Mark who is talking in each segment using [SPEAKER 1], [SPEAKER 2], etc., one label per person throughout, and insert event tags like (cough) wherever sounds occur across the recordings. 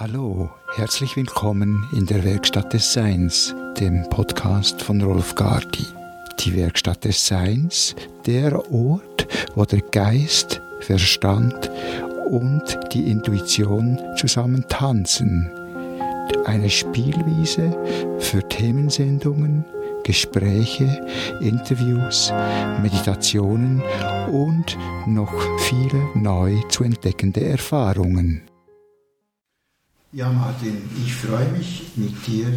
[SPEAKER 1] Hallo, herzlich willkommen in der Werkstatt des Seins, dem Podcast von Rolf Gardi. Die Werkstatt des Seins, der Ort, wo der Geist, Verstand und die Intuition zusammen tanzen. Eine Spielwiese für Themensendungen, Gespräche, Interviews, Meditationen und noch viele neu zu entdeckende Erfahrungen.
[SPEAKER 2] Ja, Martin, ich freue mich, mit dir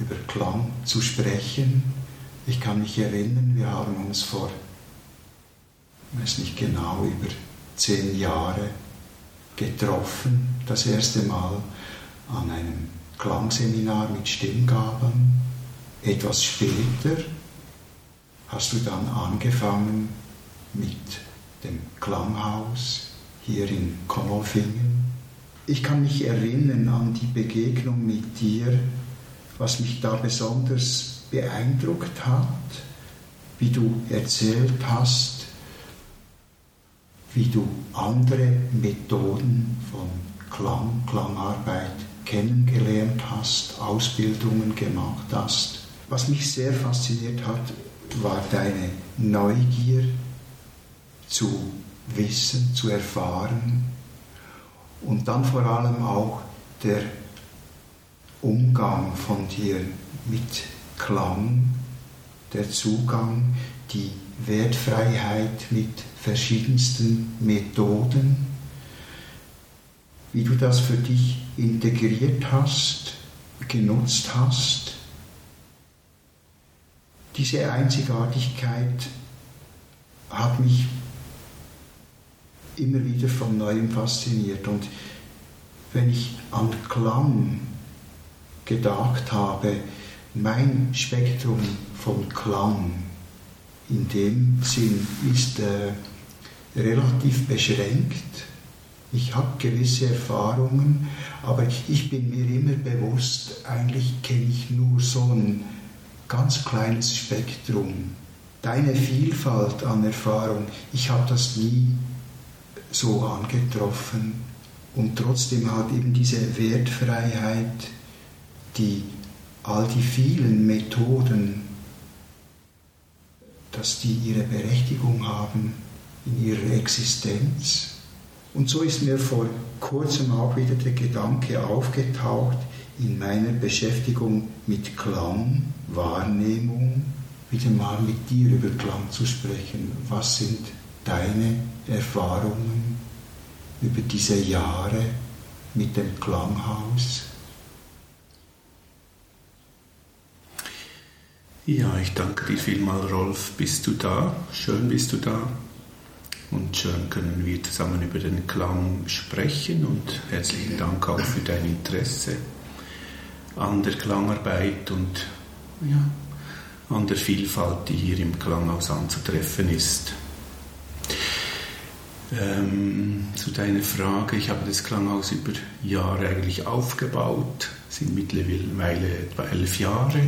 [SPEAKER 2] über Klang zu sprechen. Ich kann mich erinnern, wir haben uns vor, ich weiß nicht genau, über zehn Jahre getroffen, das erste Mal an einem Klangseminar mit Stimmgabeln. Etwas später hast du dann angefangen mit dem Klanghaus hier in Konolfingen ich kann mich erinnern an die Begegnung mit dir, was mich da besonders beeindruckt hat, wie du erzählt hast, wie du andere Methoden von Klang, Klangarbeit kennengelernt hast, Ausbildungen gemacht hast. Was mich sehr fasziniert hat, war deine Neugier zu wissen, zu erfahren, und dann vor allem auch der Umgang von dir mit Klang, der Zugang, die Wertfreiheit mit verschiedensten Methoden, wie du das für dich integriert hast, genutzt hast. Diese Einzigartigkeit hat mich immer wieder von neuem fasziniert. Und wenn ich an Klang gedacht habe, mein Spektrum von Klang in dem Sinn ist äh, relativ beschränkt. Ich habe gewisse Erfahrungen, aber ich, bin mir immer bewusst, eigentlich kenne ich nur so ein ganz kleines Spektrum. Deine Vielfalt an Erfahrung, ich habe das nie so angetroffen und trotzdem hat eben diese Wertfreiheit, die all die vielen Methoden, dass die ihre Berechtigung haben in ihrer Existenz. Und so ist mir vor kurzem auch wieder der Gedanke aufgetaucht, in meiner Beschäftigung mit Klang, Wahrnehmung, wieder mal mit dir über Klang zu sprechen. Was sind deine Erfahrungen über diese Jahre mit dem Klanghaus?
[SPEAKER 3] Ja, ich danke dir vielmal, Rolf. Bist du da? Schön bist du da. Und schön können wir zusammen über den Klang sprechen und herzlichen Dank auch für dein Interesse an der Klangarbeit und ja, an der Vielfalt, die hier im Klanghaus anzutreffen ist. Ähm, zu deiner Frage, ich habe das Klanghaus über Jahre eigentlich aufgebaut, sind mittlerweile etwa elf Jahre.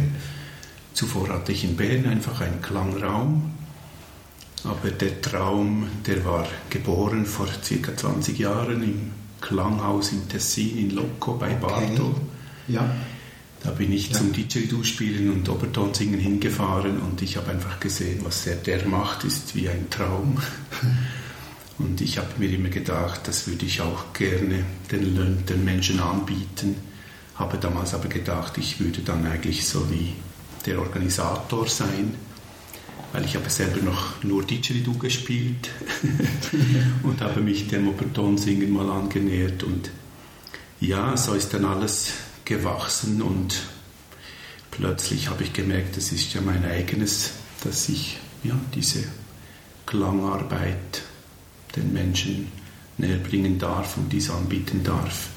[SPEAKER 3] Zuvor hatte ich in Bern einfach einen Klangraum, aber der Traum, der war geboren vor circa 20 Jahren im Klanghaus in Tessin in Loco bei Bartol. Okay. Ja. Da bin ich ja. zum Didgeridoo-Spielen und Oberton singen hingefahren und ich habe einfach gesehen, was er der macht, ist wie ein Traum. (laughs) Und ich habe mir immer gedacht, das würde ich auch gerne den, den Menschen anbieten. Habe damals aber gedacht, ich würde dann eigentlich so wie der Organisator sein, weil ich habe selber noch nur Didgeridoo gespielt (laughs) und habe mich dem Obertonsingen mal angenähert und ja, so ist dann alles gewachsen und plötzlich habe ich gemerkt, das ist ja mein eigenes, dass ich ja diese Klangarbeit den Menschen näher bringen darf und dies anbieten darf.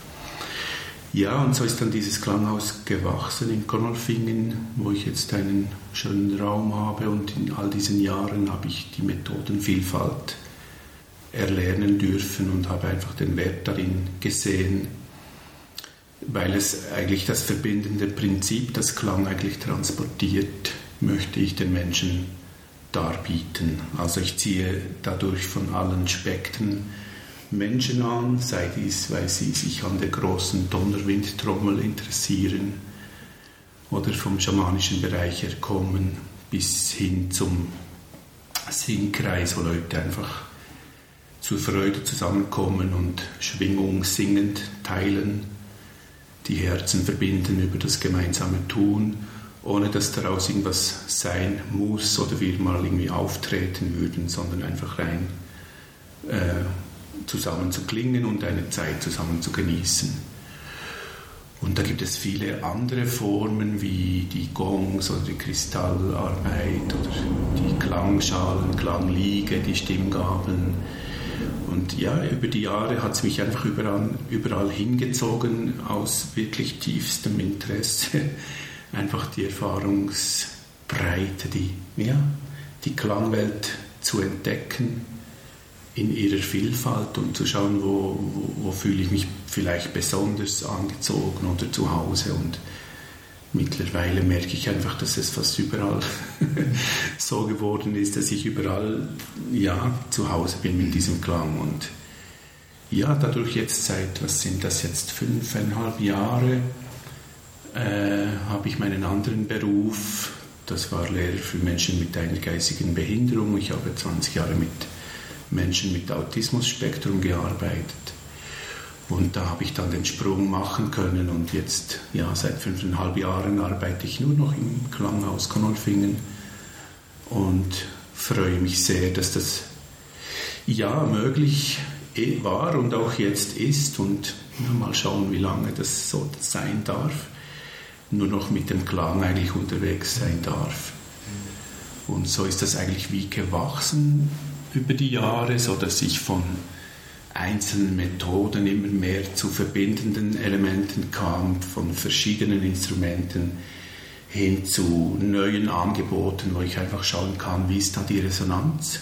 [SPEAKER 3] Ja, und so ist dann dieses Klanghaus gewachsen in Konolfingen, wo ich jetzt einen schönen Raum habe und in all diesen Jahren habe ich die Methodenvielfalt erlernen dürfen und habe einfach den Wert darin gesehen, weil es eigentlich das verbindende Prinzip, das Klang eigentlich transportiert, möchte ich den Menschen darbieten. Also ich ziehe dadurch von allen Spektren Menschen an, sei dies, weil sie sich an der großen Donnerwindtrommel interessieren oder vom schamanischen Bereich her kommen, bis hin zum Singkreis, wo Leute einfach zur Freude zusammenkommen und Schwingung singend teilen, die Herzen verbinden über das gemeinsame Tun, ohne dass daraus irgendwas sein muss oder wir mal irgendwie auftreten würden, sondern einfach rein äh, zusammen zu klingen und eine Zeit zusammen zu genießen. Und da gibt es viele andere Formen wie die Gongs oder die Kristallarbeit oder die Klangschalen, Klangliege, die Stimmgabeln. Und ja, über die Jahre hat es mich einfach überall, überall hingezogen aus wirklich tiefstem Interesse. Einfach die Erfahrungsbreite, die, ja, die Klangwelt zu entdecken in ihrer Vielfalt und zu schauen, wo, wo, wo fühle ich mich vielleicht besonders angezogen oder zu Hause. Und mittlerweile merke ich einfach, dass es fast überall (laughs) so geworden ist, dass ich überall ja, zu Hause bin mit diesem Klang. Und ja, dadurch jetzt seit, was sind das jetzt, fünfeinhalb Jahre, äh, habe ich meinen anderen Beruf. Das war Lehrer für Menschen mit einer geistigen Behinderung. Ich habe 20 Jahre mit Menschen mit Autismusspektrum gearbeitet. Und da habe ich dann den Sprung machen können und jetzt, ja, seit fünfeinhalb Jahren arbeite ich nur noch im Klanghaus Konolfingen und freue mich sehr, dass das ja möglich war und auch jetzt ist und ja, mal schauen, wie lange das so sein darf. Nur noch mit dem Klang eigentlich unterwegs sein darf. Und so ist das eigentlich wie gewachsen über die Jahre, so dass ich von einzelnen Methoden immer mehr zu verbindenden Elementen kam, von verschiedenen Instrumenten hin zu neuen Angeboten, wo ich einfach schauen kann, wie ist da die Resonanz.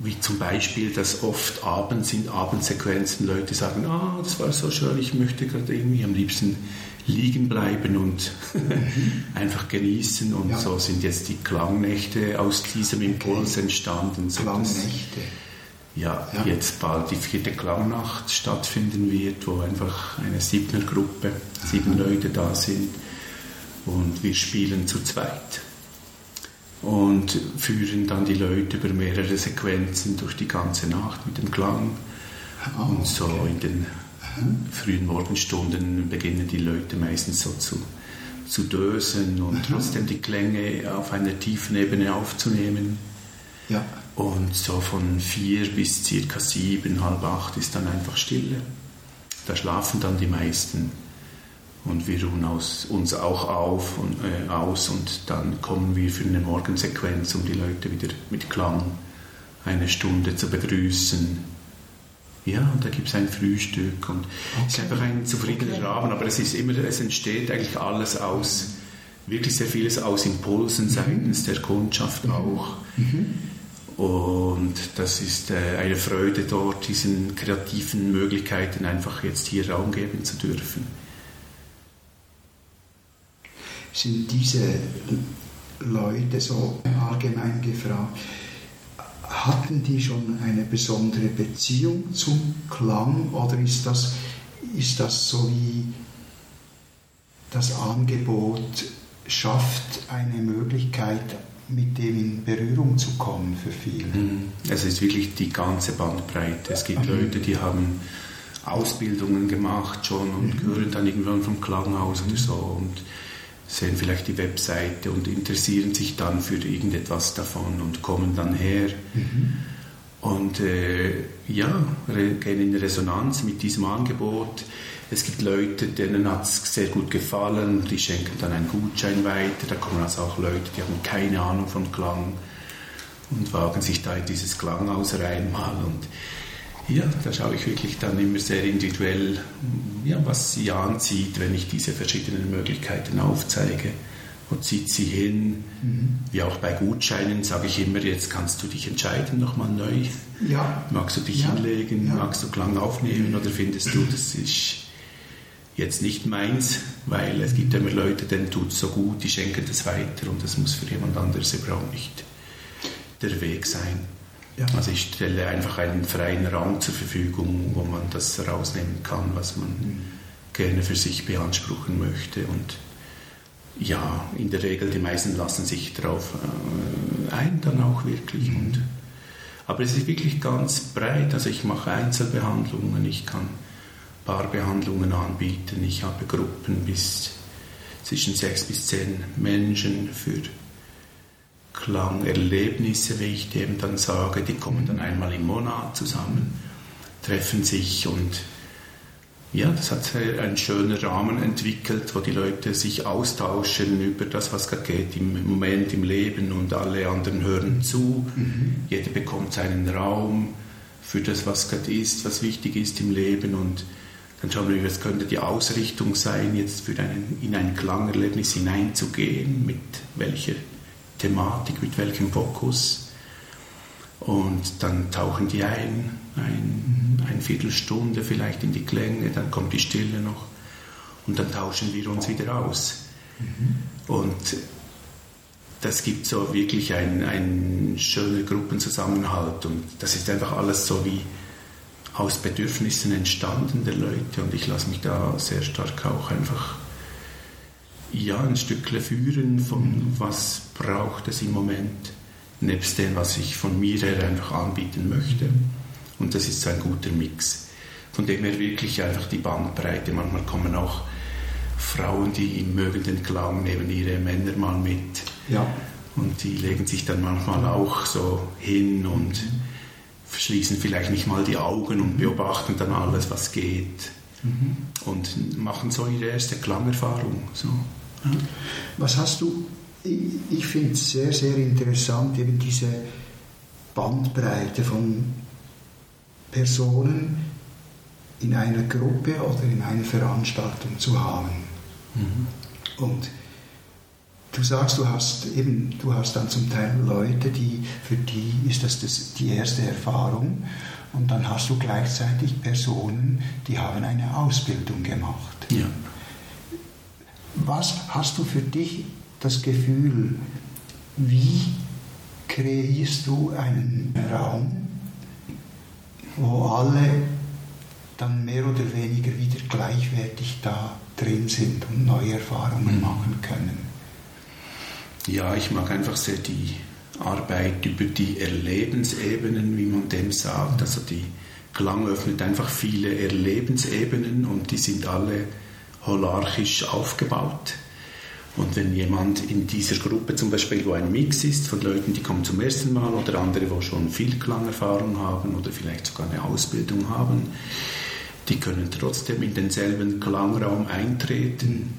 [SPEAKER 3] Wie zum Beispiel, dass oft abends in Abendsequenzen Leute sagen, ah, das war so schön, ich möchte gerade irgendwie am liebsten liegen bleiben und (laughs) einfach genießen. Und ja. so sind jetzt die Klangnächte aus diesem Impuls okay. entstanden.
[SPEAKER 2] So Klangnächte.
[SPEAKER 3] Ja, ja, jetzt bald die vierte Klangnacht stattfinden wird, wo einfach eine siebner Gruppe, sieben Leute da sind und wir spielen zu zweit und führen dann die Leute über mehrere Sequenzen durch die ganze Nacht mit dem Klang. Oh, und so in den frühen Morgenstunden beginnen die Leute meistens so zu, zu dösen und trotzdem die Klänge auf einer tiefen Ebene aufzunehmen. Ja. Und so von vier bis circa sieben, halb acht ist dann einfach Stille. Da schlafen dann die meisten. Und wir ruhen aus, uns auch auf und, äh, aus und dann kommen wir für eine Morgensequenz, um die Leute wieder mit Klang eine Stunde zu begrüßen ja, und da gibt es ein Frühstück und okay. es ist einfach ein zufriedener okay. Abend, aber es ist immer, es entsteht eigentlich alles aus, wirklich sehr vieles aus Impulsen mhm. seitens der Kundschaft mhm. auch. Mhm. Und das ist äh, eine Freude dort, diesen kreativen Möglichkeiten einfach jetzt hier Raum geben zu dürfen.
[SPEAKER 2] Sind diese Leute so allgemein gefragt, hatten die schon eine besondere Beziehung zum Klang oder ist das, ist das so wie das Angebot schafft eine Möglichkeit, mit dem in Berührung zu kommen für viele? Mhm.
[SPEAKER 3] Es ist wirklich die ganze Bandbreite. Es gibt mhm. Leute, die haben Ausbildungen gemacht schon und mhm. hören dann irgendwann vom Klanghaus oder so und sehen vielleicht die Webseite und interessieren sich dann für irgendetwas davon und kommen dann her. Mhm. Und äh, ja, gehen in Resonanz mit diesem Angebot. Es gibt Leute, denen hat es sehr gut gefallen, die schenken dann einen Gutschein weiter. Da kommen also auch Leute, die haben keine Ahnung von Klang und wagen sich da in dieses Klanghaus rein mal. Und ja, da schaue ich wirklich dann immer sehr individuell, ja, was sie anzieht, wenn ich diese verschiedenen Möglichkeiten aufzeige. Wo zieht sie hin? Mhm. Wie auch bei Gutscheinen sage ich immer, jetzt kannst du dich entscheiden, nochmal neu. Ja. Magst du dich ja. hinlegen? Ja. Magst du Klang aufnehmen? Oder findest du, das ist jetzt nicht meins? Weil es gibt immer Leute, denen tut es so gut, die schenken das weiter und das muss für jemand anderes überhaupt nicht der Weg sein. Ja. Also ich stelle einfach einen freien Raum zur Verfügung, wo man das rausnehmen kann, was man mhm. gerne für sich beanspruchen möchte. Und ja, in der Regel, die meisten lassen sich darauf äh, ein, dann auch wirklich. Mhm. Und, aber es ist wirklich ganz breit. Also ich mache Einzelbehandlungen, ich kann Paarbehandlungen anbieten, ich habe Gruppen bis zwischen sechs bis zehn Menschen für Klangerlebnisse, wie ich dem dann sage, die kommen dann einmal im Monat zusammen, treffen sich und ja, das hat einen schönen Rahmen entwickelt, wo die Leute sich austauschen über das, was gerade geht im Moment im Leben und alle anderen hören zu. Mhm. Jeder bekommt seinen Raum für das, was gerade ist, was wichtig ist im Leben und dann schauen wir, was könnte die Ausrichtung sein, jetzt für einen, in ein Klangerlebnis hineinzugehen, mit welcher Thematik, mit welchem Fokus. Und dann tauchen die ein, ein, eine Viertelstunde vielleicht in die Klänge, dann kommt die Stille noch und dann tauschen wir uns wieder aus. Mhm. Und das gibt so wirklich einen, einen schönen Gruppenzusammenhalt und das ist einfach alles so wie aus Bedürfnissen entstanden der Leute und ich lasse mich da sehr stark auch einfach ja, ein Stückle führen von was braucht es im Moment, nebst dem, was ich von mir her einfach anbieten möchte. Und das ist so ein guter Mix. Von dem her wirklich einfach die Bandbreite. Manchmal kommen auch Frauen, die mögen den Klang, neben ihre Männer mal mit. Ja. Und die legen sich dann manchmal auch so hin und verschließen vielleicht nicht mal die Augen und beobachten dann alles, was geht. Mhm. Und machen so ihre erste Klangerfahrung. So.
[SPEAKER 2] Was hast du, ich, ich finde es sehr, sehr interessant, eben diese Bandbreite von Personen in einer Gruppe oder in einer Veranstaltung zu haben. Mhm. Und du sagst, du hast eben, du hast dann zum Teil Leute, die, für die ist das, das die erste Erfahrung. Und dann hast du gleichzeitig Personen, die haben eine Ausbildung gemacht. Ja. Was hast du für dich das Gefühl, wie kreierst du einen Raum, wo alle dann mehr oder weniger wieder gleichwertig da drin sind und neue Erfahrungen mhm. machen können?
[SPEAKER 3] Ja, ich mag einfach sehr die Arbeit über die Erlebensebenen, wie man dem sagt. Also die Klang öffnet einfach viele Erlebensebenen und die sind alle holarchisch aufgebaut. Und wenn jemand in dieser Gruppe zum Beispiel, wo ein Mix ist von Leuten, die kommen zum ersten Mal oder andere, wo schon viel Klangerfahrung haben oder vielleicht sogar eine Ausbildung haben, die können trotzdem in denselben Klangraum eintreten.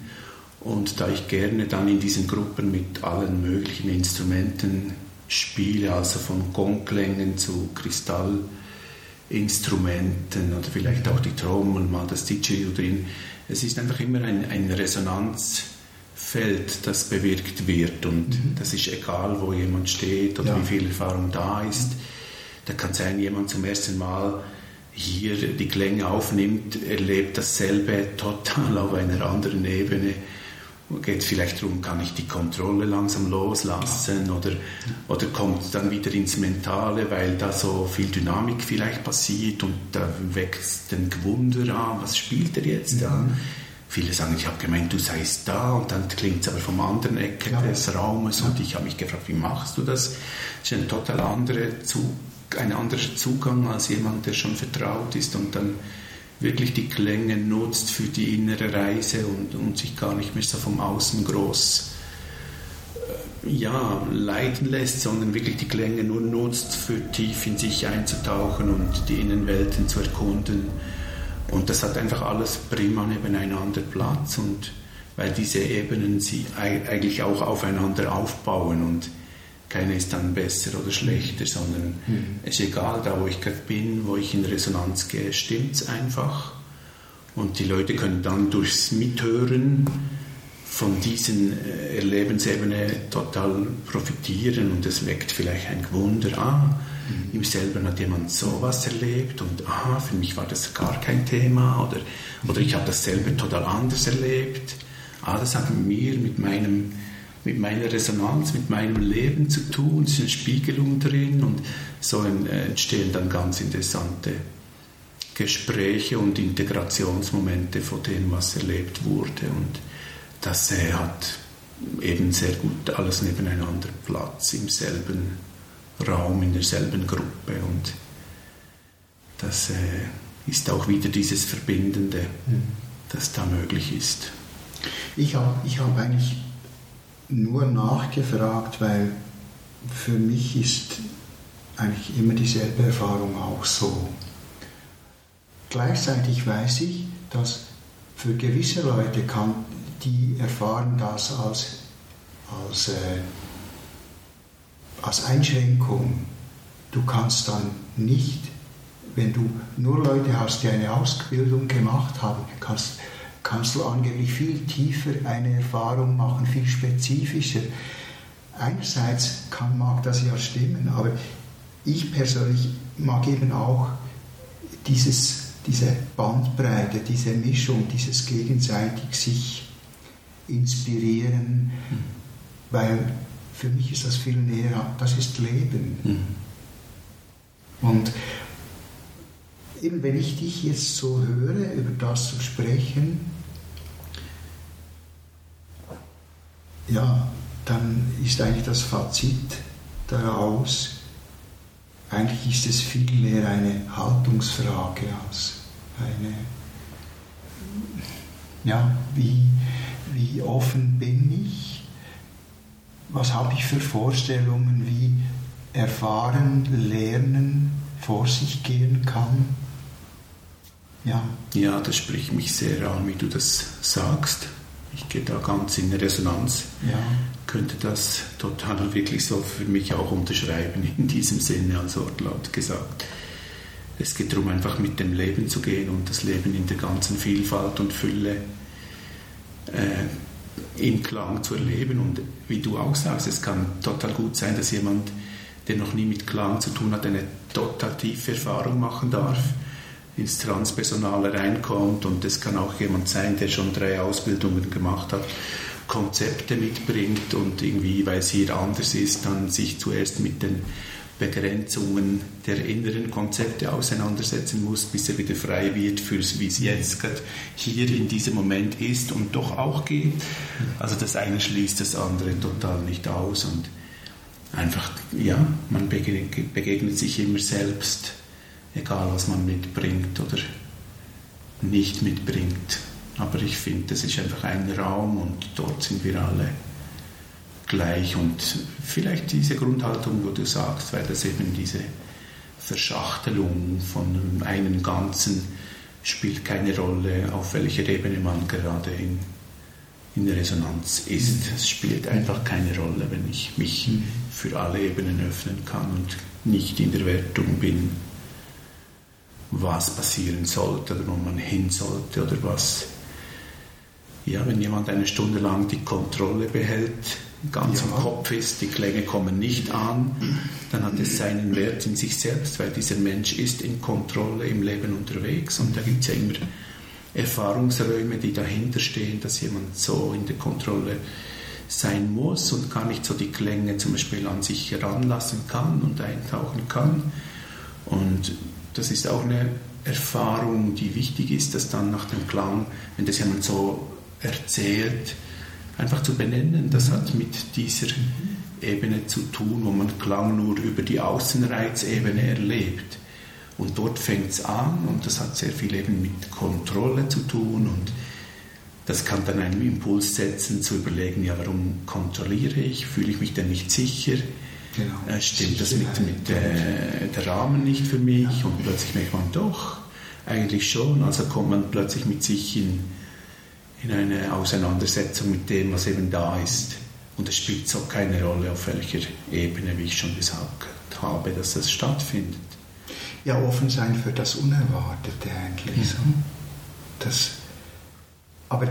[SPEAKER 3] Und da ich gerne dann in diesen Gruppen mit allen möglichen Instrumenten spiele, also von Gongklängen zu Kristallinstrumenten oder vielleicht auch die Trommel, mal das Didgeridoo drin, es ist einfach immer ein, ein Resonanzfeld, das bewirkt wird. Und mhm. das ist egal, wo jemand steht oder ja. wie viel Erfahrung da ist. Da kann sein, jemand zum ersten Mal hier die Klänge aufnimmt, erlebt dasselbe total auf einer anderen Ebene geht es vielleicht darum, kann ich die Kontrolle langsam loslassen oder, oder kommt dann wieder ins Mentale, weil da so viel Dynamik vielleicht passiert und da wächst ein Gewunder an, was spielt er jetzt da? Mhm. Viele sagen, ich habe gemeint, du seist da und dann klingt es aber vom anderen Ecke ja. des Raumes und ich habe mich gefragt, wie machst du das? Das ist ein total andere ein anderer Zugang als jemand, der schon vertraut ist und dann wirklich die Klänge nutzt für die innere Reise und, und sich gar nicht mehr so vom Außen groß äh, ja, leiten lässt, sondern wirklich die Klänge nur nutzt, für tief in sich einzutauchen und die Innenwelten zu erkunden. Und das hat einfach alles prima nebeneinander Platz und weil diese Ebenen sie eigentlich auch aufeinander aufbauen und keiner ist dann besser oder schlechter, sondern mhm. es ist egal, da wo ich gerade bin, wo ich in Resonanz gehe, stimmt es einfach. Und die Leute können dann durchs Mithören von diesen äh, Erlebensebene total profitieren und es weckt vielleicht ein Wunder. Ah, im selben hat jemand sowas erlebt und ah, für mich war das gar kein Thema oder, oder ich habe das selber total anders erlebt. Ah, das hat mir mit meinem mit meiner Resonanz, mit meinem Leben zu tun. Es ist eine Spiegelung drin und so entstehen dann ganz interessante Gespräche und Integrationsmomente von dem, was erlebt wurde. Und das äh, hat eben sehr gut alles nebeneinander Platz im selben Raum, in derselben Gruppe. Und das äh, ist auch wieder dieses Verbindende, mhm. das da möglich ist.
[SPEAKER 2] Ich habe ich hab eigentlich nur nachgefragt, weil für mich ist eigentlich immer dieselbe Erfahrung auch so. Gleichzeitig weiß ich, dass für gewisse Leute kann, die erfahren das als, als, äh, als Einschränkung. Du kannst dann nicht, wenn du nur Leute hast, die eine Ausbildung gemacht haben, kannst, kannst du angeblich viel tiefer eine Erfahrung machen, viel spezifischer. Einerseits kann, mag das ja stimmen, aber ich persönlich mag eben auch dieses diese Bandbreite, diese Mischung, dieses gegenseitig sich inspirieren, mhm. weil für mich ist das viel näher, das ist Leben. Mhm. Und eben wenn ich dich jetzt so höre, über das zu sprechen, ja, dann ist eigentlich das Fazit daraus, eigentlich ist es viel mehr eine Haltungsfrage als eine, ja, wie, wie offen bin ich? Was habe ich für Vorstellungen, wie erfahren, lernen vor sich gehen kann?
[SPEAKER 3] Ja. ja, das spricht mich sehr an, wie du das sagst. Ich gehe da ganz in Resonanz. Ja. Könnte das total wirklich so für mich auch unterschreiben, (laughs) in diesem Sinne als Wortlaut gesagt. Es geht darum, einfach mit dem Leben zu gehen und das Leben in der ganzen Vielfalt und Fülle äh, im Klang zu erleben. Und wie du auch sagst, es kann total gut sein, dass jemand, der noch nie mit Klang zu tun hat, eine total tiefe Erfahrung machen darf, ins Transpersonale reinkommt. Und es kann auch jemand sein, der schon drei Ausbildungen gemacht hat, Konzepte mitbringt und irgendwie, weil es hier anders ist, dann sich zuerst mit den Begrenzungen der inneren Konzepte auseinandersetzen muss, bis er wieder frei wird fürs, wie es jetzt gerade hier in diesem Moment ist und doch auch geht. Also das eine schließt das andere total nicht aus und einfach, ja, man begegnet, sich immer selbst, egal was man mitbringt oder nicht mitbringt. Aber ich finde, das ist einfach ein Raum und dort sind wir alle gleich und vielleicht diese Grundhaltung, wo du sagst, weil das eben diese Verschachtelung von einem Ganzen spielt keine Rolle, auf welcher Ebene man gerade in, in Resonanz ist. Mhm. Es spielt einfach keine Rolle, wenn ich mich mhm. für alle Ebenen öffnen kann und nicht in der Wertung bin, was passieren sollte oder wo man hin sollte oder was. Ja, wenn jemand eine Stunde lang die Kontrolle behält, ganz ja. im Kopf ist, die Klänge kommen nicht an, dann hat es seinen Wert in sich selbst, weil dieser Mensch ist in Kontrolle im Leben unterwegs und da gibt es ja immer Erfahrungsräume, die dahinter stehen, dass jemand so in der Kontrolle sein muss und gar nicht so die Klänge zum Beispiel an sich heranlassen kann und eintauchen kann. Und das ist auch eine Erfahrung, die wichtig ist, dass dann nach dem Klang, wenn das jemand so erzählt, einfach zu benennen. Das hat mit dieser Ebene zu tun, wo man Klang nur über die Außenreizebene erlebt. Und dort fängt es an und das hat sehr viel eben mit Kontrolle zu tun und das kann dann einen Impuls setzen, zu überlegen, ja, warum kontrolliere ich? Fühle ich mich denn nicht sicher? Genau. Äh, stimmt das mit, mit äh, der Rahmen nicht für mich? Ja. Und plötzlich merkt man doch, eigentlich schon. Also kommt man plötzlich mit sich in, in eine Auseinandersetzung mit dem, was eben da ist. Und es spielt so keine Rolle, auf welcher Ebene, wie ich schon gesagt habe, dass das stattfindet.
[SPEAKER 2] Ja, offen sein für das Unerwartete eigentlich. Mhm. So. Das, aber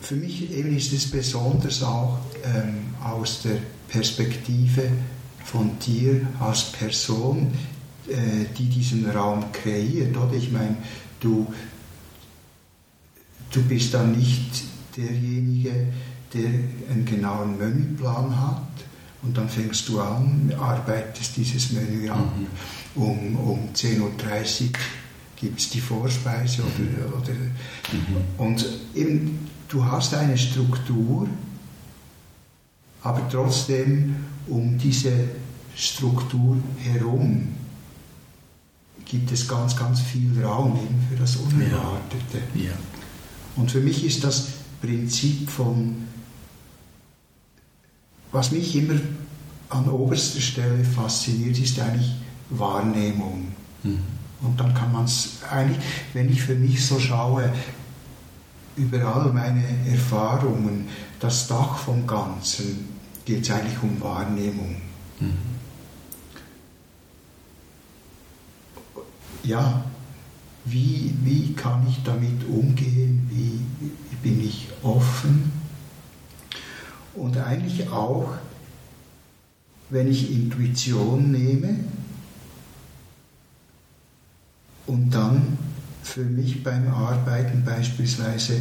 [SPEAKER 2] für mich eben ist es besonders auch ähm, aus der Perspektive von dir als Person, äh, die diesen Raum kreiert. Oder ich meine, du, du bist dann nicht derjenige, der einen genauen Menüplan hat und dann fängst du an, arbeitest dieses Menü ab. Mhm. Um, um 10.30 Uhr gibt es die Vorspeise oder, oder mhm. und eben, du hast eine Struktur, aber trotzdem um diese Struktur herum gibt es ganz, ganz viel Raum eben für das Unerwartete.
[SPEAKER 3] Ja. Ja.
[SPEAKER 2] Und für mich ist das Prinzip von, was mich immer an oberster Stelle fasziniert, ist eigentlich Wahrnehmung. Mhm. Und dann kann man es eigentlich, wenn ich für mich so schaue, über all meine Erfahrungen, das Dach vom Ganzen, geht es eigentlich um Wahrnehmung. Mhm. Ja, wie, wie kann ich damit umgehen? Wie bin ich offen? Und eigentlich auch, wenn ich Intuition nehme, und dann für mich beim Arbeiten beispielsweise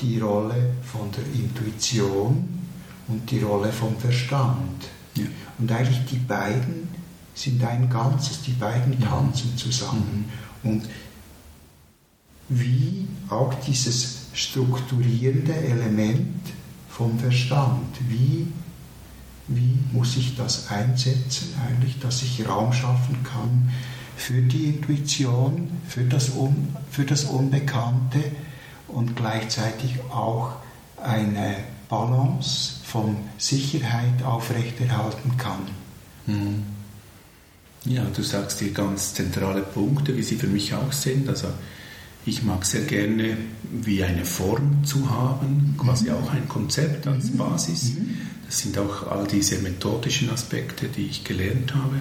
[SPEAKER 2] die Rolle von der Intuition und die Rolle vom Verstand. Ja. Und eigentlich die beiden sind ein Ganzes, die beiden tanzen zusammen. Mhm. Und wie auch dieses strukturierende Element vom Verstand, wie, wie muss ich das einsetzen eigentlich, dass ich Raum schaffen kann für die Intuition, für das, Un, für das Unbekannte und gleichzeitig auch eine Balance von Sicherheit aufrechterhalten kann.
[SPEAKER 3] Mhm. Ja, du sagst hier ganz zentrale Punkte, wie sie für mich auch sind. Also ich mag sehr gerne, wie eine Form zu haben, quasi mhm. auch ein Konzept als mhm. Basis. Mhm. Das sind auch all diese methodischen Aspekte, die ich gelernt habe.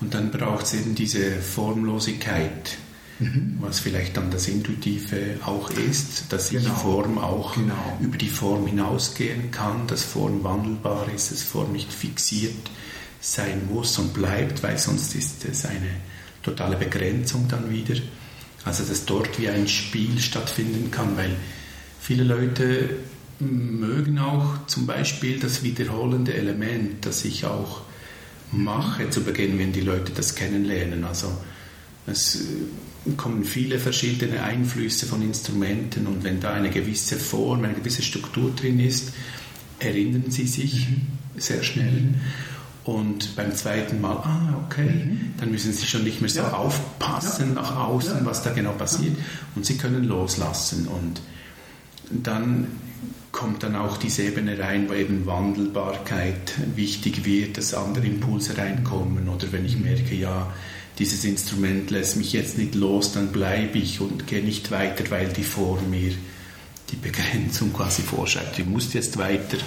[SPEAKER 3] Und dann braucht es eben diese Formlosigkeit, mhm. was vielleicht dann das Intuitive auch ist, dass genau. ich Form auch genau. über die Form hinausgehen kann, dass Form wandelbar ist, dass Form nicht fixiert sein muss und bleibt, weil sonst ist es eine totale Begrenzung dann wieder. Also dass dort wie ein Spiel stattfinden kann, weil viele Leute mögen auch zum Beispiel das wiederholende Element, das ich auch mache zu Beginn, wenn die Leute das kennenlernen. Also es äh, kommen viele verschiedene Einflüsse von Instrumenten und wenn da eine gewisse Form, eine gewisse Struktur drin ist, erinnern sie sich mhm. sehr schnell. Mhm. Und beim zweiten Mal, ah, okay, mhm. dann müssen sie schon nicht mehr so ja. aufpassen ja. nach außen, ja. was da genau passiert. Und sie können loslassen. Und dann kommt dann auch diese Ebene rein, wo eben Wandelbarkeit wichtig wird, dass andere Impulse reinkommen oder wenn ich merke, ja, dieses Instrument lässt mich jetzt nicht los, dann bleibe ich und gehe nicht weiter, weil die Form mir die Begrenzung quasi vorschreibt. Ich muss jetzt weiter,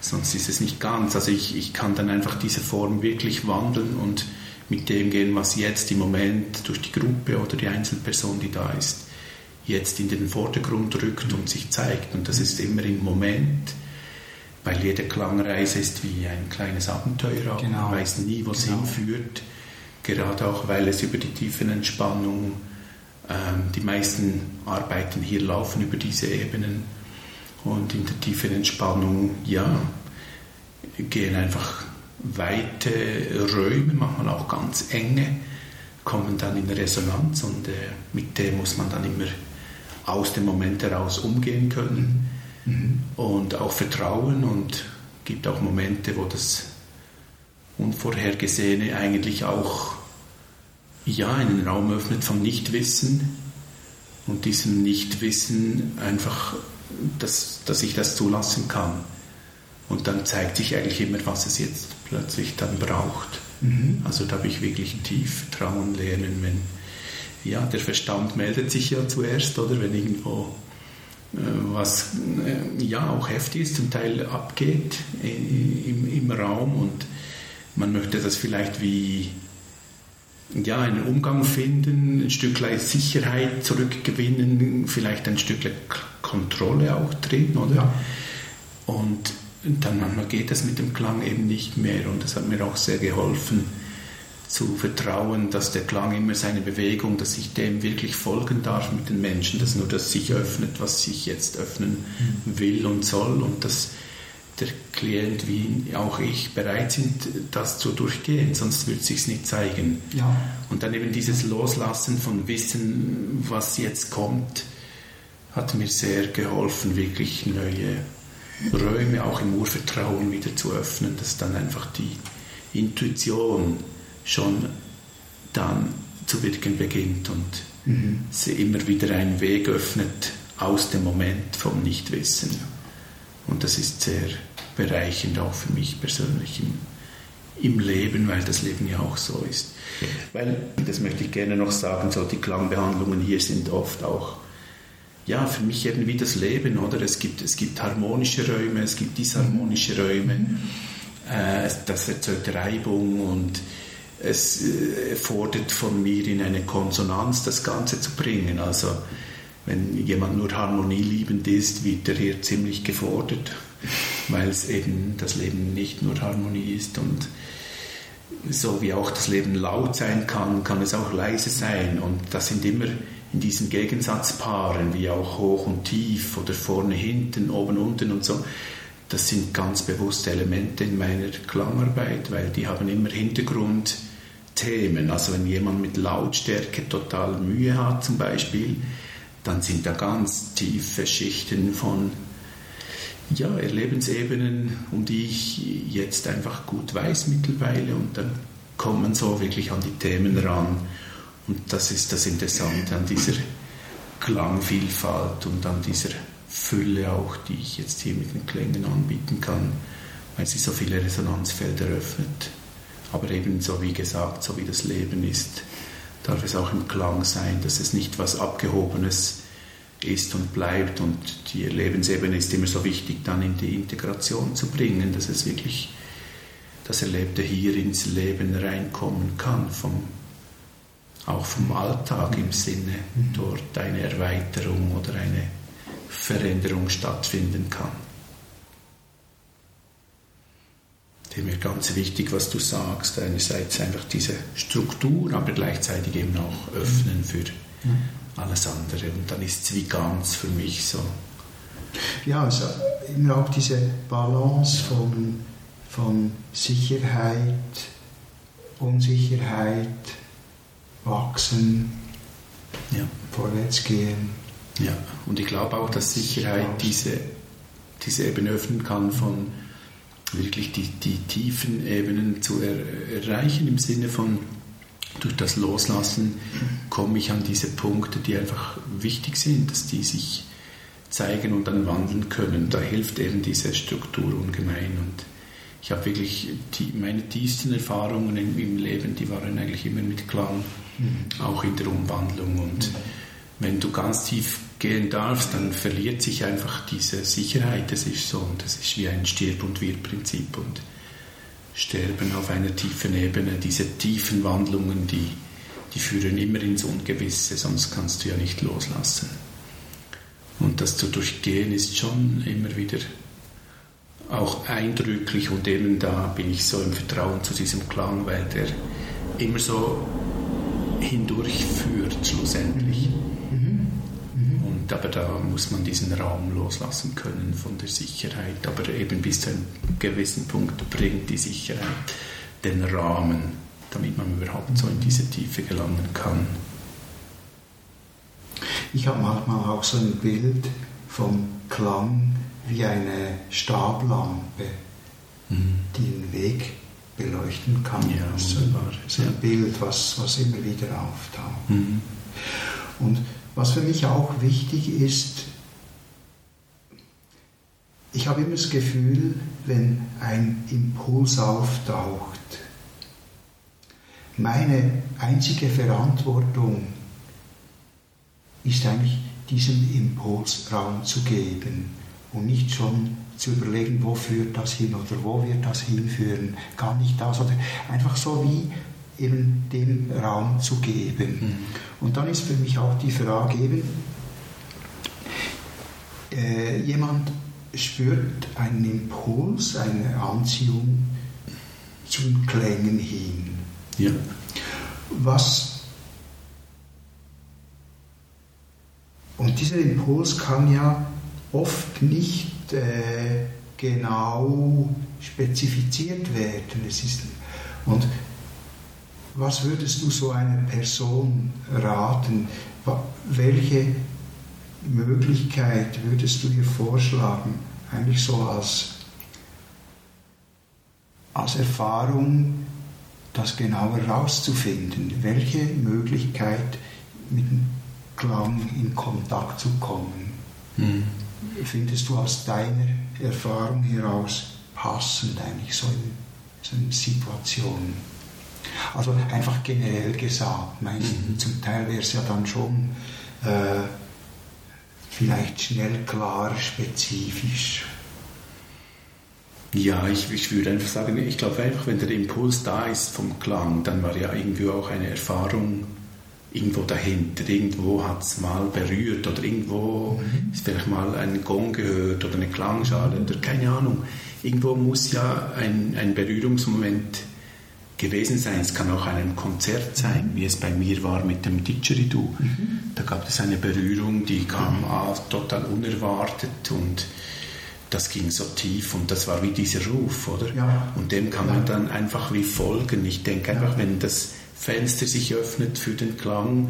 [SPEAKER 3] sonst ist es nicht ganz. Also ich, ich kann dann einfach diese Form wirklich wandeln und mit dem gehen, was jetzt im Moment durch die Gruppe oder die Einzelperson, die da ist, jetzt in den Vordergrund rückt und sich zeigt. Und das ist immer im Moment, weil jede Klangreise ist wie ein kleines Abenteuer. Genau. Man weiß nie, wo es genau. hinführt. Gerade auch, weil es über die Tiefenentspannung, ähm, die meisten Arbeiten hier laufen über diese Ebenen. Und in der Tiefenentspannung, ja, gehen einfach weite Räume, manchmal auch ganz enge, kommen dann in Resonanz und äh, mit dem muss man dann immer aus dem Moment heraus umgehen können mhm. und auch vertrauen und gibt auch Momente, wo das Unvorhergesehene eigentlich auch ja, einen Raum öffnet vom Nichtwissen und diesem Nichtwissen einfach, dass, dass ich das zulassen kann. Und dann zeigt sich eigentlich immer, was es jetzt plötzlich dann braucht. Mhm. Also da habe ich wirklich tief Vertrauen lernen, wenn ja, der Verstand meldet sich ja zuerst, oder wenn irgendwo äh, was äh, ja auch heftig ist, zum Teil abgeht im, im Raum und man möchte das vielleicht wie ja, einen Umgang finden, ein Stückchen Sicherheit zurückgewinnen, vielleicht ein Stückchen Kontrolle auch drin, oder? Ja. Und dann manchmal geht das mit dem Klang eben nicht mehr und das hat mir auch sehr geholfen, zu vertrauen, dass der Klang immer seine Bewegung, dass ich dem wirklich folgen darf mit den Menschen, dass nur das sich öffnet, was sich jetzt öffnen mhm. will und soll und dass der Klient wie auch ich bereit sind, das zu durchgehen, sonst würde es sich nicht zeigen.
[SPEAKER 2] Ja.
[SPEAKER 3] Und dann eben dieses Loslassen von Wissen, was jetzt kommt, hat mir sehr geholfen, wirklich neue Räume auch im Urvertrauen wieder zu öffnen, dass dann einfach die Intuition schon dann zu wirken beginnt und mhm. sie immer wieder einen Weg öffnet aus dem Moment vom Nichtwissen. Und das ist sehr bereichend auch für mich persönlich im, im Leben, weil das Leben ja auch so ist. Weil, das möchte ich gerne noch sagen, so die Klangbehandlungen hier sind oft auch ja, für mich eben wie das Leben, oder? Es gibt, es gibt harmonische Räume, es gibt disharmonische Räume, äh, das erzeugt Reibung und es äh, fordert von mir in eine Konsonanz das Ganze zu bringen. Also wenn jemand nur harmonieliebend ist, wird er hier ziemlich gefordert, weil es eben das Leben nicht nur Harmonie ist und so wie auch das Leben laut sein kann, kann es auch leise sein und das sind immer in diesen Gegensatzpaaren, wie auch hoch und tief oder vorne, hinten, oben, unten und so. Das sind ganz bewusste Elemente in meiner Klangarbeit, weil die haben immer Hintergrundthemen. Also wenn jemand mit Lautstärke total Mühe hat zum Beispiel, dann sind da ganz tiefe Schichten von ja, Erlebensebenen, um die ich jetzt einfach gut weiß mittlerweile und dann kommt man so wirklich an die Themen ran und das ist das Interessante an dieser Klangvielfalt und an dieser Fülle auch, die ich jetzt hier mit den Klängen anbieten kann, weil sie so viele Resonanzfelder öffnet. Aber ebenso wie gesagt, so wie das Leben ist, darf es auch im Klang sein, dass es nicht was Abgehobenes ist und bleibt. Und die Lebensebene ist immer so wichtig, dann in die Integration zu bringen, dass es wirklich das Erlebte hier ins Leben reinkommen kann, vom, auch vom Alltag im Sinne, dort eine Erweiterung oder eine Veränderung stattfinden kann. Dem mir ganz wichtig, was du sagst, einerseits einfach diese Struktur, aber gleichzeitig eben auch öffnen für alles andere. Und dann ist es wie ganz für mich so.
[SPEAKER 2] Ja, also immer auch diese Balance von, von Sicherheit, Unsicherheit, Wachsen, ja. Vorwärtsgehen.
[SPEAKER 3] Ja, und ich glaube auch, dass Sicherheit diese, diese Ebene öffnen kann von wirklich die, die tiefen Ebenen zu er, erreichen im Sinne von durch das Loslassen komme ich an diese Punkte, die einfach wichtig sind, dass die sich zeigen und dann wandeln können. Da hilft eben diese Struktur ungemein. Und ich habe wirklich die, meine tiefsten Erfahrungen im, im, Leben, die waren eigentlich immer mit Klang. Auch in der Umwandlung. Und wenn du ganz tief gehen darfst, dann verliert sich einfach diese Sicherheit. Das ist so und das ist wie ein Stirb- und Wir-Prinzip. Und sterben auf einer tiefen Ebene. Diese tiefen Wandlungen, die, die führen immer ins Ungewisse, sonst kannst du ja nicht loslassen. Und das zu durchgehen ist schon immer wieder auch eindrücklich und eben da bin ich so im Vertrauen zu diesem Klang, weil der immer so hindurchführt schlussendlich. Aber da muss man diesen Raum loslassen können von der Sicherheit. Aber eben bis zu einem gewissen Punkt bringt die Sicherheit den Rahmen, damit man überhaupt so in diese Tiefe gelangen kann.
[SPEAKER 2] Ich habe manchmal auch so ein Bild vom Klang wie eine Stablampe, mhm. die den Weg beleuchten kann.
[SPEAKER 3] Ja, wunderbar.
[SPEAKER 2] So ein Bild, was, was immer wieder auftaucht. Mhm. Und was für mich auch wichtig ist, ich habe immer das Gefühl, wenn ein Impuls auftaucht, meine einzige Verantwortung ist eigentlich, diesem Impuls Raum zu geben und nicht schon zu überlegen, wo führt das hin oder wo wird das hinführen, gar nicht das oder einfach so wie eben den Raum zu geben. Mhm. Und dann ist für mich auch die Frage eben, äh, jemand spürt einen Impuls, eine Anziehung zum Klängen hin.
[SPEAKER 3] Ja.
[SPEAKER 2] Was und dieser Impuls kann ja oft nicht äh, genau spezifiziert werden. Es ist, und was würdest du so einer Person raten? Welche Möglichkeit würdest du ihr vorschlagen, eigentlich so als, als Erfahrung, das genauer herauszufinden? Welche Möglichkeit mit dem Klang in Kontakt zu kommen? Hm. Findest du aus deiner Erfahrung heraus passend eigentlich so in so in Situationen? Also einfach generell gesagt, meinst mhm. zum Teil wäre es ja dann schon äh, vielleicht schnell, klar, spezifisch.
[SPEAKER 3] Ja, ich, ich würde einfach sagen, ich glaube einfach, wenn der Impuls da ist vom Klang, dann war ja irgendwie auch eine Erfahrung irgendwo dahinter. Irgendwo hat es mal berührt oder irgendwo mhm. ist vielleicht mal ein Gong gehört oder eine Klangschale oder keine Ahnung. Irgendwo muss ja ein, ein Berührungsmoment gewesen sein. Es kann auch ein Konzert sein, wie es bei mir war mit dem Didgeridoo. Mhm. Da gab es eine Berührung, die kam total unerwartet und das ging so tief und das war wie dieser Ruf, oder? Ja. Und dem kann man dann einfach wie folgen. Ich denke einfach, wenn das Fenster sich öffnet für den Klang,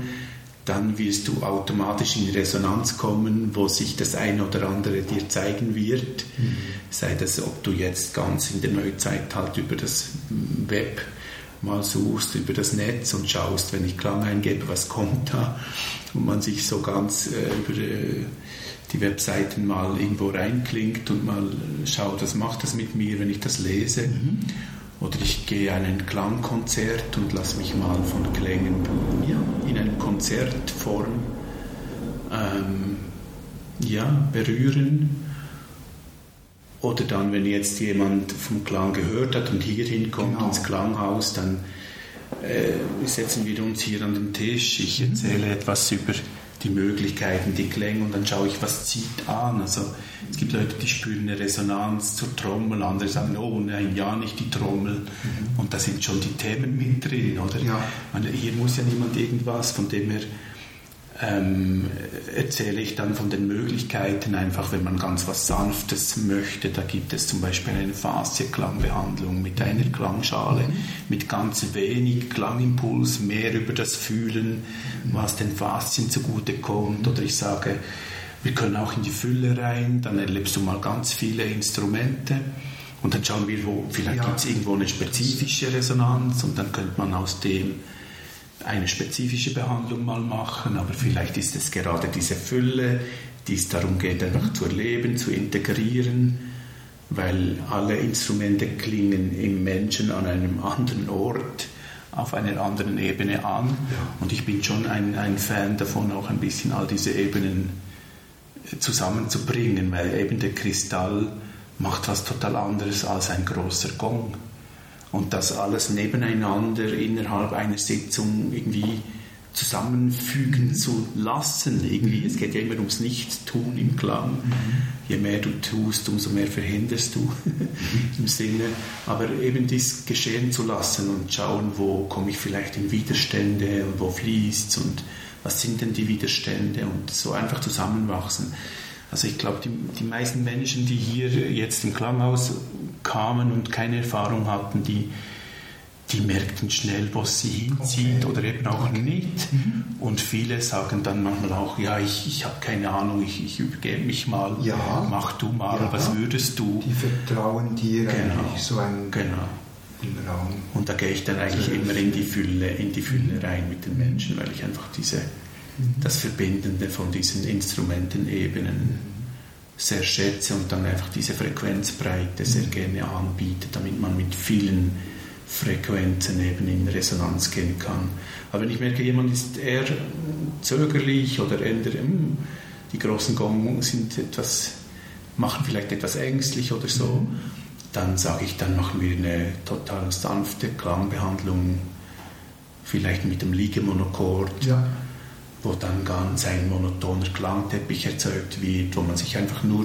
[SPEAKER 3] dann wirst du automatisch in Resonanz kommen, wo sich das eine oder andere dir zeigen wird. Mhm. Sei das, ob du jetzt ganz in der Neuzeit halt über das Web mal suchst über das Netz und schaust, wenn ich Klang eingebe, was kommt da und man sich so ganz äh, über äh, die Webseiten mal irgendwo reinklingt und mal schaut, was macht das mit mir, wenn ich das lese. Mhm. Oder ich gehe in ein Klangkonzert und lasse mich mal von Klängen ja, in einer Konzertform ähm, ja, berühren oder dann, wenn jetzt jemand vom Klang gehört hat und hier hinkommt genau. ins Klanghaus, dann äh, setzen wir uns hier an den Tisch. Ich mhm. erzähle etwas über die Möglichkeiten, die Klänge und dann schaue ich, was zieht an. Also es gibt Leute, die spüren eine Resonanz zur Trommel, andere sagen, oh nein, ja, nicht die Trommel. Mhm. Und da sind schon die Themen mit drin, oder? Ja. Meine, hier muss ja niemand irgendwas, von dem her ähm, erzähle ich dann von den Möglichkeiten, einfach wenn man ganz was Sanftes möchte. Da gibt es zum Beispiel eine Faszienklangbehandlung mit einer Klangschale, mhm. mit ganz wenig Klangimpuls, mehr über das Fühlen, was den Faszien zugute kommt. Oder ich sage, wir können auch in die Fülle rein, dann erlebst du mal ganz viele Instrumente. Und dann schauen wir, wo, vielleicht ja. gibt es irgendwo eine spezifische Resonanz und dann könnte man aus dem eine spezifische Behandlung mal machen, aber vielleicht ist es gerade diese Fülle, die es darum geht, einfach zu erleben, zu integrieren, weil alle Instrumente klingen im Menschen an einem anderen Ort, auf einer anderen Ebene an. Ja. Und ich bin schon ein, ein Fan davon, auch ein bisschen all diese Ebenen zusammenzubringen, weil eben der Kristall macht was total anderes als ein großer Gong und das alles nebeneinander innerhalb einer Sitzung irgendwie zusammenfügen zu lassen. Irgendwie, es geht ja immer ums Nichtstun im Klang. Mhm. Je mehr du tust, umso mehr verhinderst du (laughs) im Sinne. Aber eben dies geschehen zu lassen und schauen, wo komme ich vielleicht in Widerstände und wo fließt und was sind denn die Widerstände und so einfach zusammenwachsen. Also ich glaube, die, die meisten Menschen, die hier jetzt im Klanghaus kamen und keine Erfahrung hatten, die, die merkten schnell, was sie hinzieht okay. oder eben auch nicht. Mhm. Und viele sagen dann manchmal auch, ja, ich, ich habe keine Ahnung, ich, ich übergebe mich mal, ja. mach du mal, ja. was würdest du?
[SPEAKER 2] Die vertrauen dir genau. eigentlich so ein
[SPEAKER 3] genau. Raum. Und da gehe ich dann eigentlich immer in die Fülle, in die Fülle mhm. rein mit den Menschen, weil ich einfach diese. Das Verbindende von diesen Instrumentenebenen sehr schätze und dann einfach diese Frequenzbreite sehr gerne anbiete, damit man mit vielen Frequenzen eben in Resonanz gehen kann. Aber wenn ich merke, jemand ist eher zögerlich oder eher, hm, die großen Gong sind etwas, machen vielleicht etwas ängstlich oder so, mhm. dann sage ich, dann machen wir eine total sanfte Klangbehandlung, vielleicht mit dem Liegemonochord. Ja wo dann ganz ein monotoner Klangteppich erzeugt wird, wo man sich einfach nur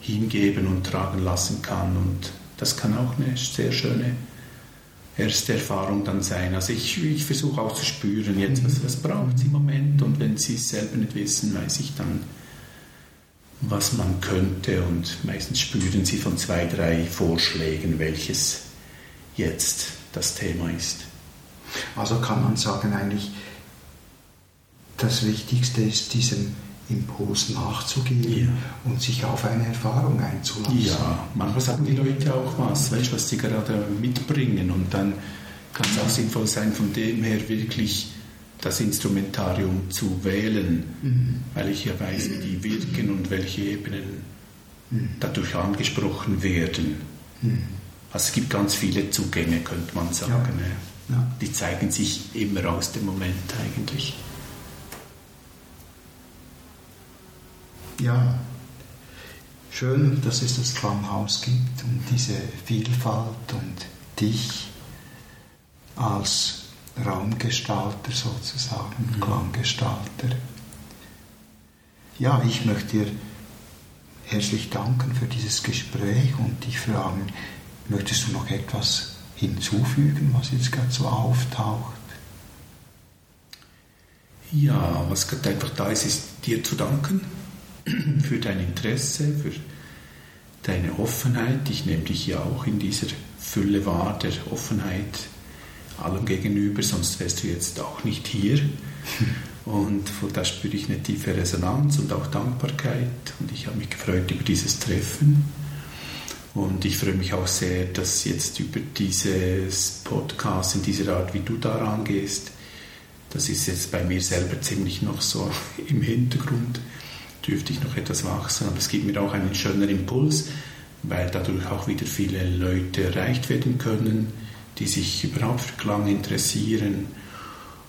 [SPEAKER 3] hingeben und tragen lassen kann. Und das kann auch eine sehr schöne erste Erfahrung dann sein. Also ich, ich versuche auch zu spüren, jetzt, was, was braucht es im Moment und wenn sie es selber nicht wissen, weiß ich dann, was man könnte und meistens spüren sie von zwei, drei Vorschlägen, welches jetzt das Thema ist.
[SPEAKER 2] Also kann man sagen, eigentlich das Wichtigste ist, diesem Impuls nachzugehen ja. und sich auf eine Erfahrung einzulassen.
[SPEAKER 3] Ja, manchmal sagen die Leute auch was, weißt, was sie gerade mitbringen und dann kann es auch sinnvoll sein, von dem her wirklich das Instrumentarium zu wählen, mhm. weil ich ja weiß, wie die wirken und welche Ebenen mhm. dadurch angesprochen werden. Mhm. Also es gibt ganz viele Zugänge, könnte man sagen. Ja. Ja. Die zeigen sich immer aus dem Moment eigentlich.
[SPEAKER 2] Ja, schön, dass es das Klanghaus gibt und diese Vielfalt und dich als Raumgestalter sozusagen, mhm. Klanggestalter. Ja, ich möchte dir herzlich danken für dieses Gespräch und dich fragen, möchtest du noch etwas hinzufügen, was jetzt gerade so auftaucht?
[SPEAKER 3] Ja, was gerade einfach da ist, ist dir zu danken für dein Interesse, für deine Offenheit. Ich nehme dich ja auch in dieser Fülle wahr der Offenheit allem gegenüber, sonst wärst du jetzt auch nicht hier. Und von da spüre ich eine tiefe Resonanz und auch Dankbarkeit. Und ich habe mich gefreut über dieses Treffen. Und ich freue mich auch sehr, dass jetzt über dieses Podcast in dieser Art, wie du daran gehst, das ist jetzt bei mir selber ziemlich noch so (laughs) im Hintergrund, dürfte ich noch etwas wachsen. Aber es gibt mir auch einen schönen Impuls, weil dadurch auch wieder viele Leute erreicht werden können die sich überhaupt für Klang interessieren.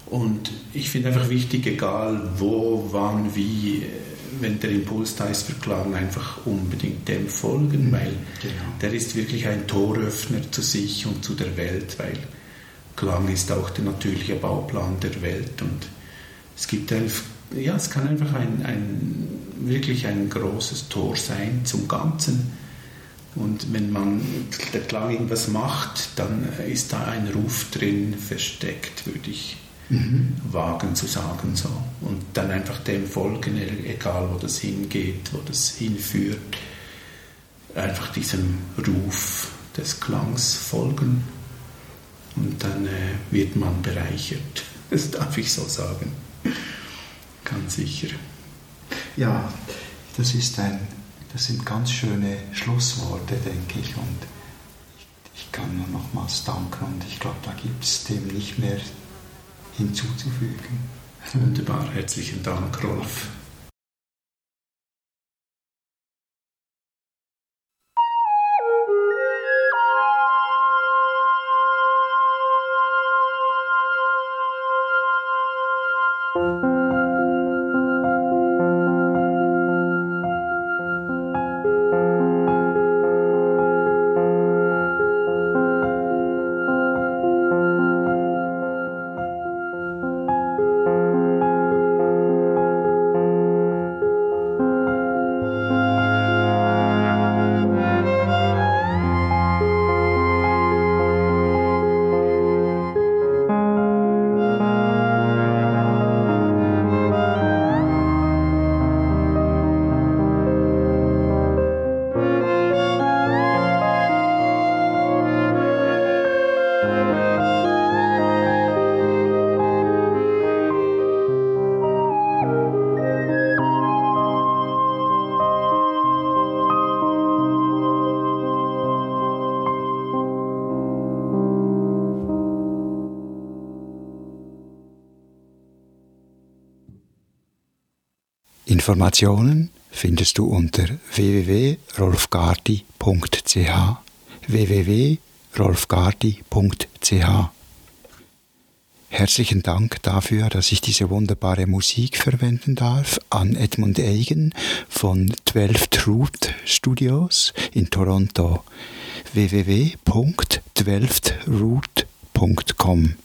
[SPEAKER 3] Und ich finde einfach wichtig, egal wo, wann, wie, wenn der Impuls da ist für Klang, einfach unbedingt dem folgen, weil genau. der ist wirklich ein Toröffner zu sich und zu der Welt, weil Klang ist auch der natürliche Bauplan der Welt und es gibt ein, ja, es kann einfach ein, ein wirklich ein großes Tor sein zum Ganzen und wenn man der Klang irgendwas macht, dann ist da ein Ruf drin versteckt, würde ich mhm. wagen zu sagen. So. Und dann einfach dem folgen, egal wo das hingeht, wo das hinführt. Einfach diesem Ruf des Klangs folgen. Und dann äh, wird man bereichert. (laughs) Das darf ich so sagen. Ganz sicher.
[SPEAKER 2] Ja, das ist ein das sind ganz schöne Schlussworte, denke ich. Und ich, ich kann nur nochmals danken und ich glaube, da gibt es dem nicht mehr hinzuzufügen.
[SPEAKER 3] Wunderbar, herzlichen Dank, Rolf.
[SPEAKER 1] Informationen findest du unter www.rolfgardi.ch www.rolfgardi.ch Herzlichen Dank dafür, dass ich diese wunderbare Musik verwenden darf an Edmund Eigen von 12 Truth Studios in Toronto. www.12root.com